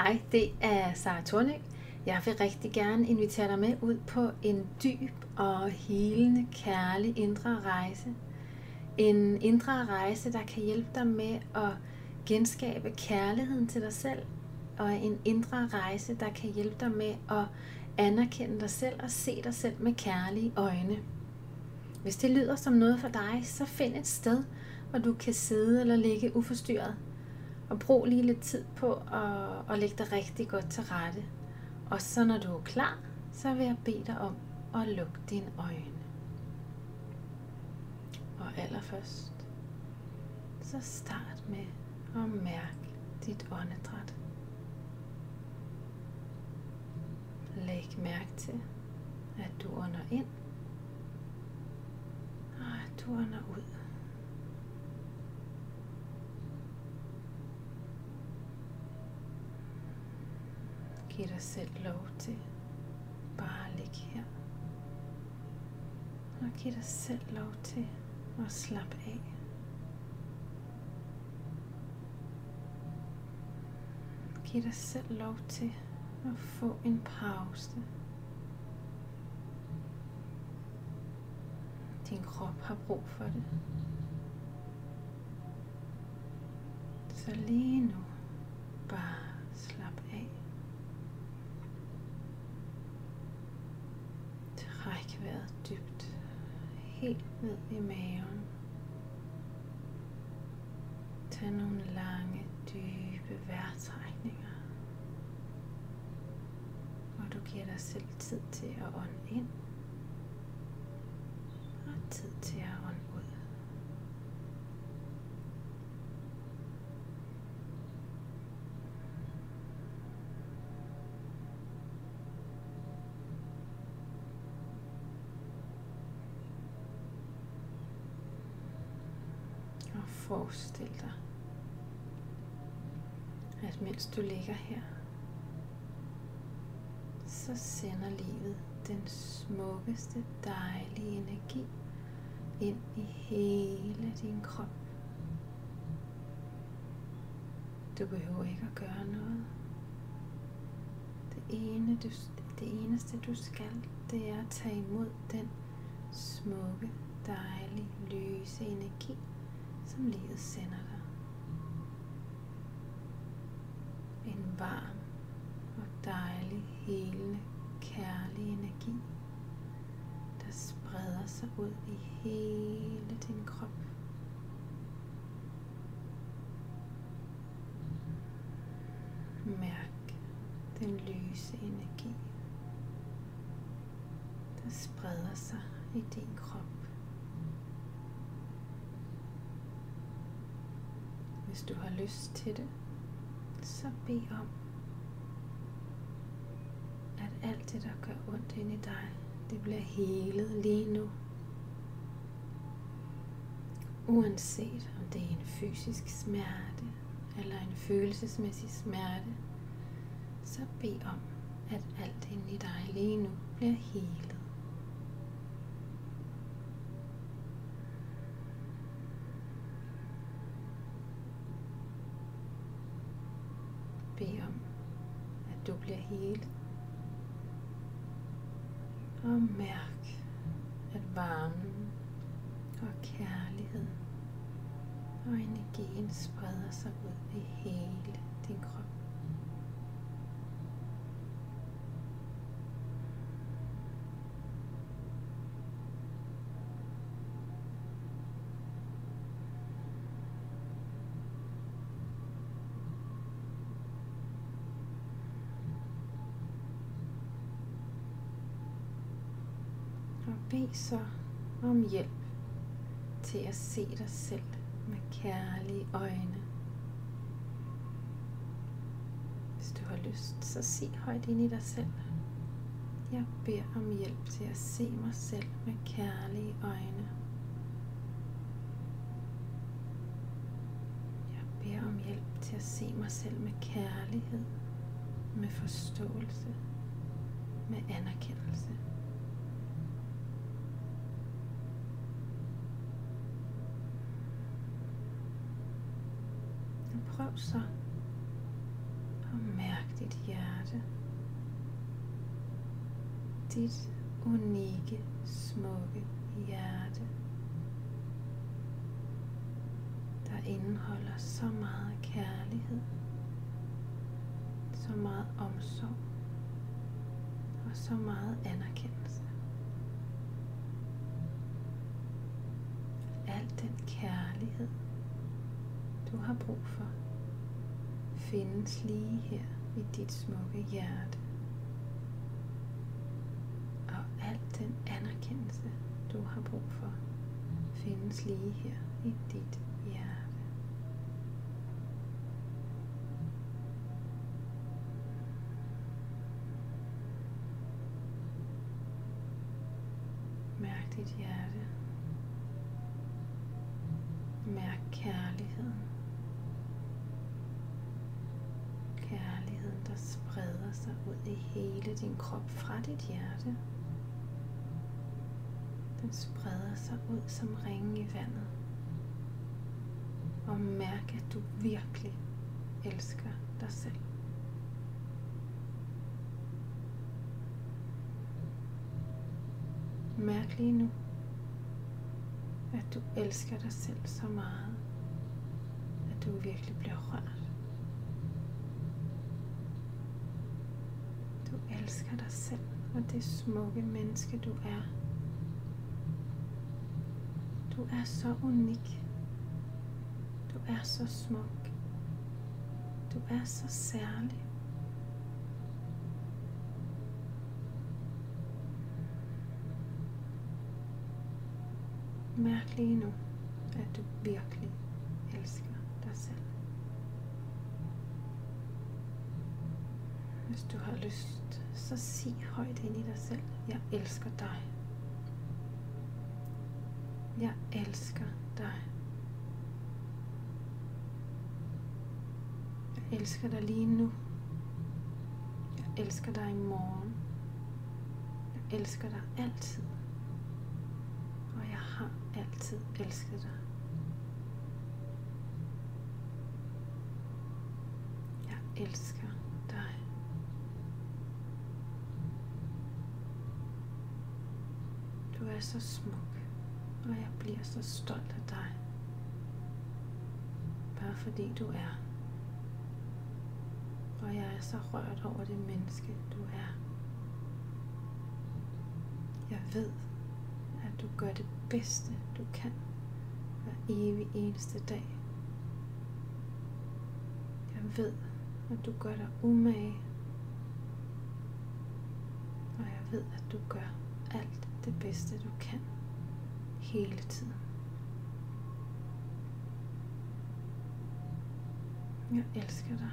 Hej, det er Sara Thornø. Jeg vil rigtig gerne invitere dig med ud på en dyb og helende, kærlig indre rejse. En indre rejse, der kan hjælpe dig med at genskabe kærligheden til dig selv. Og en indre rejse, der kan hjælpe dig med at anerkende dig selv og se dig selv med kærlige øjne. Hvis det lyder som noget for dig, så find et sted, hvor du kan sidde eller ligge uforstyrret og brug lige lidt tid på at, at lægge dig rigtig godt til rette. Og så når du er klar, så vil jeg bede dig om at lukke dine øjne. Og allerførst, så start med at mærke dit åndedræt. Læg mærke til, at du ånder ind, og at du ånder ud. Giv dig selv lov til bare at ligge her. Og giv dig selv lov til at slappe af. Giv dig selv lov til at få en pause. Din krop har brug for det. Så lige nu, bare slap af. Træk vejret dybt, helt ned i maven. Tag nogle lange, dybe vejrtrækninger. Og du giver dig selv tid til at ånde ind. Og tid til at ånde ud. Og forestil dig, mens du ligger her, så sender livet den smukkeste, dejlige energi ind i hele din krop. Du behøver ikke at gøre noget. Det, ene, du, det eneste du skal, det er at tage imod den smukke, dejlige, lyse energi, som livet sender dig. En varm og dejlig, helende, kærlig energi, der spreder sig ud i hele din krop. Mærk den lyse energi, der spreder sig i din krop. Hvis du har lyst til det, så bed om, at alt det, der gør ondt ind i dig, det bliver helet lige nu. Uanset om det er en fysisk smerte eller en følelsesmæssig smerte, så bed om, at alt inde i dig lige nu bliver helet. Bed om, hele. Og mærk, at varmen og kærligheden og energien spreder sig ud i hele din krop. Og bed så om hjælp til at se dig selv med kærlige øjne. Hvis du har lyst, så sig højt ind i dig selv. Jeg beder om hjælp til at se mig selv med kærlige øjne. Jeg beder om hjælp til at se mig selv med kærlighed, med forståelse, med anerkendelse. Og mærk så dit hjerte. Dit unikke, smukke hjerte. Der indeholder så meget kærlighed, så meget omsorg og så meget anerkendelse. Al den kærlighed, du har brug for, findes lige her i dit smukke hjerte. Og al den anerkendelse, du har brug for, findes lige her i dit hjerte. Mærk dit hjerte. Mærk kærligheden. Kærligheden, der spreder sig ud i hele din krop fra dit hjerte. Den spreder sig ud som ringe i vandet. Og mærk, at du virkelig elsker dig selv. Mærk lige nu, at du elsker dig selv så meget, at du virkelig bliver rørt. Du elsker dig selv og det smukke menneske, du er. Du er så unik. Du er så smuk. Du er så særlig. Mærk lige nu, at du virkelig elsker dig selv. Hvis du har lyst, så sig højt ind i dig selv, jeg elsker dig. Jeg elsker dig. Jeg elsker dig lige nu. Jeg elsker dig i morgen. Jeg elsker dig altid. Og jeg har altid elsket dig. Jeg elsker dig. Du er så smuk, og jeg bliver så stolt af dig. Bare fordi du er. Og jeg er så rørt over det menneske, du er. Jeg ved, at du gør det bedste, du kan hver evig eneste dag. Jeg ved, at du gør dig umage. Og jeg ved, at du gør alt det bedste, du kan hele tiden. Jeg elsker dig.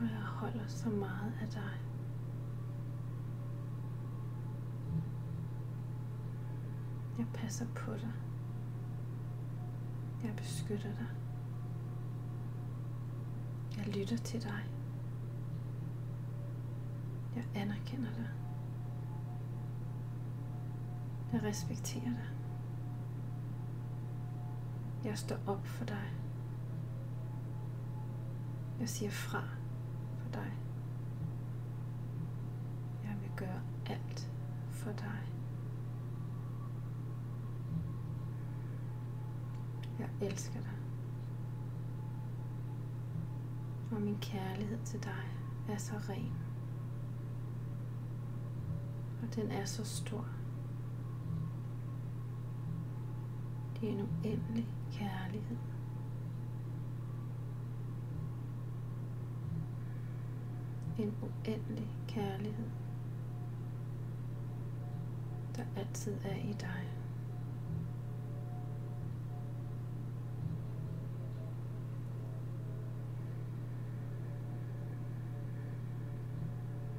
Og jeg holder så meget af dig. Jeg passer på dig. Jeg beskytter dig. Jeg lytter til dig. Jeg anerkender dig. Jeg respekterer dig. Jeg står op for dig. Jeg siger fra for dig. Jeg vil gøre alt for dig. Jeg elsker dig. Og min kærlighed til dig er så ren. Og den er så stor. I en uendelig kærlighed. En uendelig kærlighed, der altid er i dig.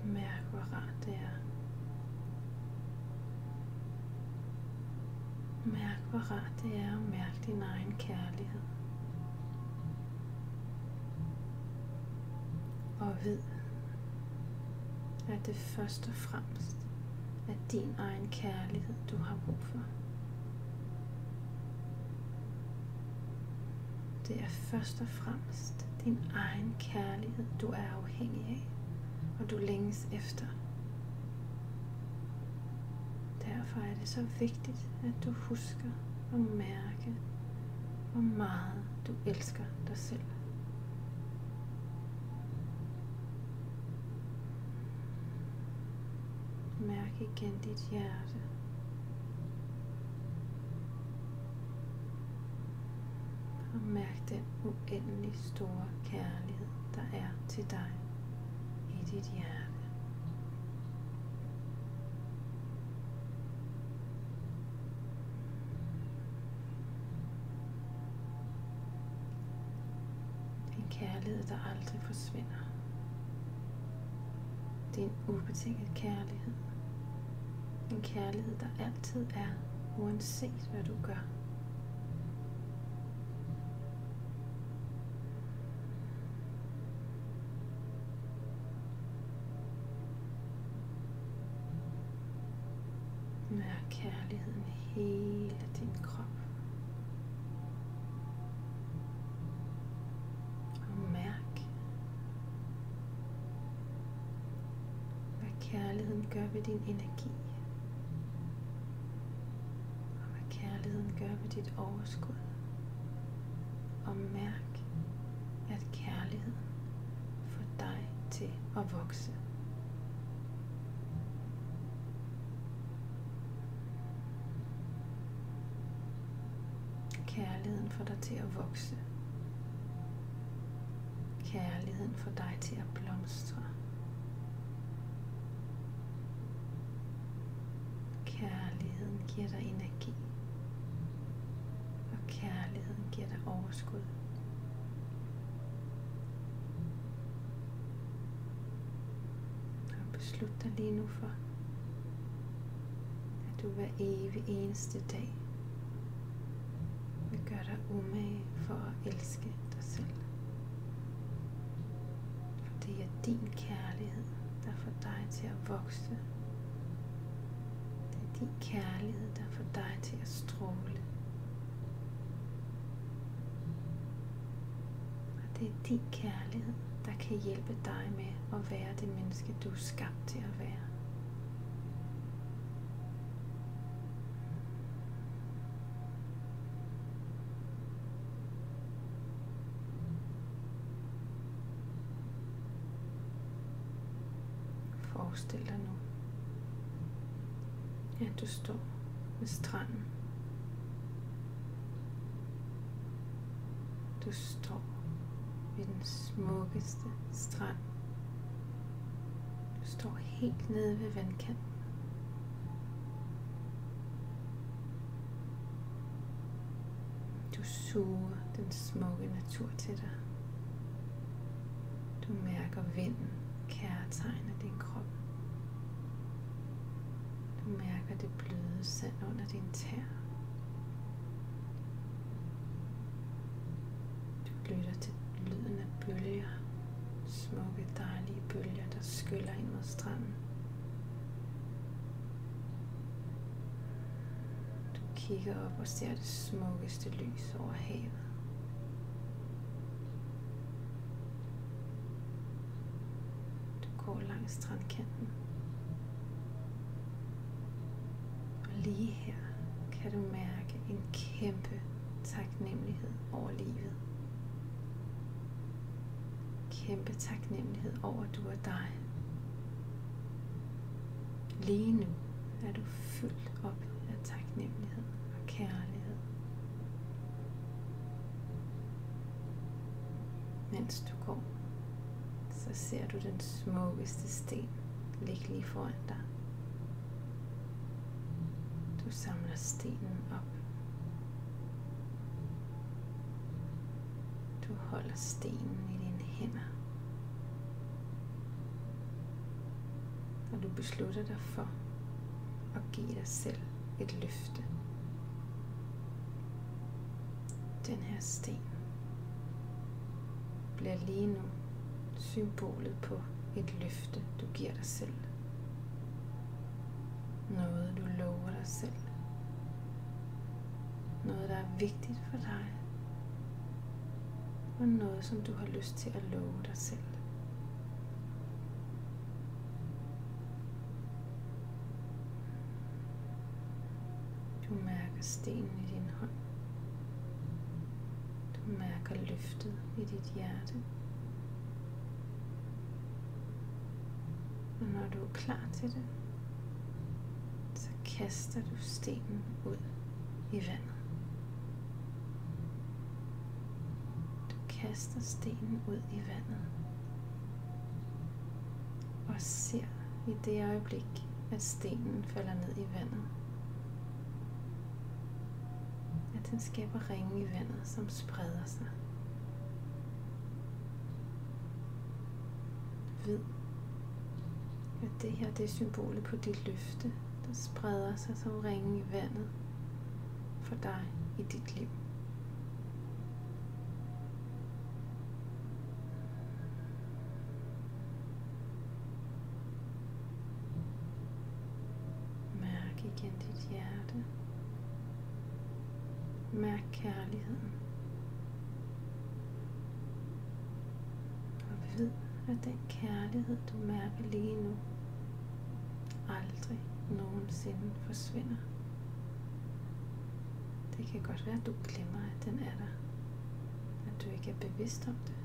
Mærk, hvor rart det er. Mærk, hvor rart det er at mærke din egen kærlighed. Og ved, at det først og fremmest er din egen kærlighed, du har brug for. Det er først og fremmest din egen kærlighed, du er afhængig af, og du længes efter. Derfor er det så vigtigt, at du husker at mærke, hvor meget du elsker dig selv. Mærk igen dit hjerte. Og mærk den uendelig store kærlighed, der er til dig i dit hjerte. En kærlighed, der aldrig forsvinder. Det er en ubetinget kærlighed. En kærlighed, der altid er, uanset hvad du gør. Mærk kærligheden i hele din krop. Og mærk, hvad kærligheden gør ved din energi. Og hvad kærligheden gør ved dit overskud. Og mærk, at kærligheden får dig til at vokse. Kærligheden får dig til at vokse. Kærligheden får dig til at blomstre. Kærligheden giver dig energi. Og kærligheden giver dig overskud. Og beslut dig lige nu for, at du hver evig eneste dag vil gøre dig umage for at elske dig selv. For det er din kærlighed, der får dig til at vokse. Din kærlighed, der får dig til at stråle. Og det er din kærlighed, der kan hjælpe dig med at være det menneske, du er skabt til at være. Forestil dig nu, at du står ved stranden. Du står ved den smukkeste strand. Du står helt nede ved vandkanten. Du suger den smukke natur til dig. Du mærker vinden kærtegne din krop. Du mærker det bløde sand under din tær. Du lytter til lyden af bølger. Smukke, dejlige bølger, der skyller ind mod stranden. Du kigger op og ser det smukkeste lys over havet. går langs strandkanten. Og lige her kan du mærke en kæmpe taknemmelighed over livet. Kæmpe taknemmelighed over, at du er dig. Lige nu er du fyldt op af taknemmelighed og kærlighed. Mens du går så ser du den smukkeste sten ligge lige foran dig. Du samler stenen op. Du holder stenen i dine hænder. Og du beslutter dig for at give dig selv et løfte. Den her sten bliver lige nu symbolet på et løfte, du giver dig selv. Noget, du lover dig selv. Noget, der er vigtigt for dig og noget, som du har lyst til at love dig selv. Du mærker stenen i din hånd. Du mærker løftet i dit hjerte. Og når du er klar til det, så kaster du stenen ud i vandet. Du kaster stenen ud i vandet og ser i det øjeblik, at stenen falder ned i vandet, at den skaber ringe i vandet, som spreder sig. Ved, at det her det er symbolet på dit løfte, der spreder sig som ringe i vandet for dig i dit liv. Mærk igen dit hjerte. Mærk kærligheden. Og ved, at den kærlighed, du mærker lige nu, aldrig nogensinde forsvinder. Det kan godt være, at du glemmer, at den er der. At du ikke er bevidst om det.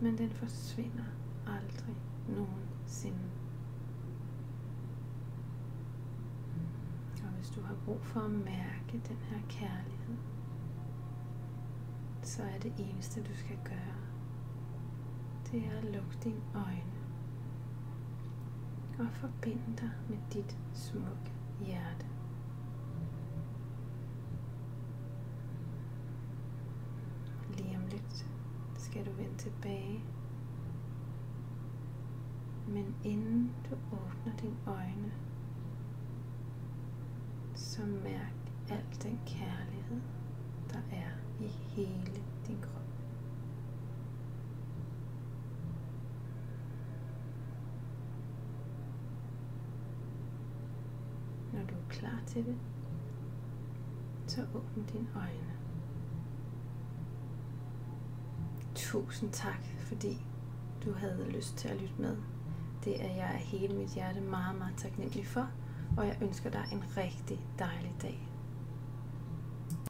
Men den forsvinder aldrig nogensinde. Og hvis du har brug for at mærke den her kærlighed, så er det eneste, du skal gøre, det er at lukke dine øjne og forbinde dig med dit smukke hjerte. Lige om lidt skal du vende tilbage. Men inden du åbner dine øjne, så mærk al den kærlighed, der er i hele din krop. Når du er klar til det, så åbn dine øjne. Tusind tak, fordi du havde lyst til at lytte med. Det er jeg af hele mit hjerte meget, meget taknemmelig for, og jeg ønsker dig en rigtig dejlig dag.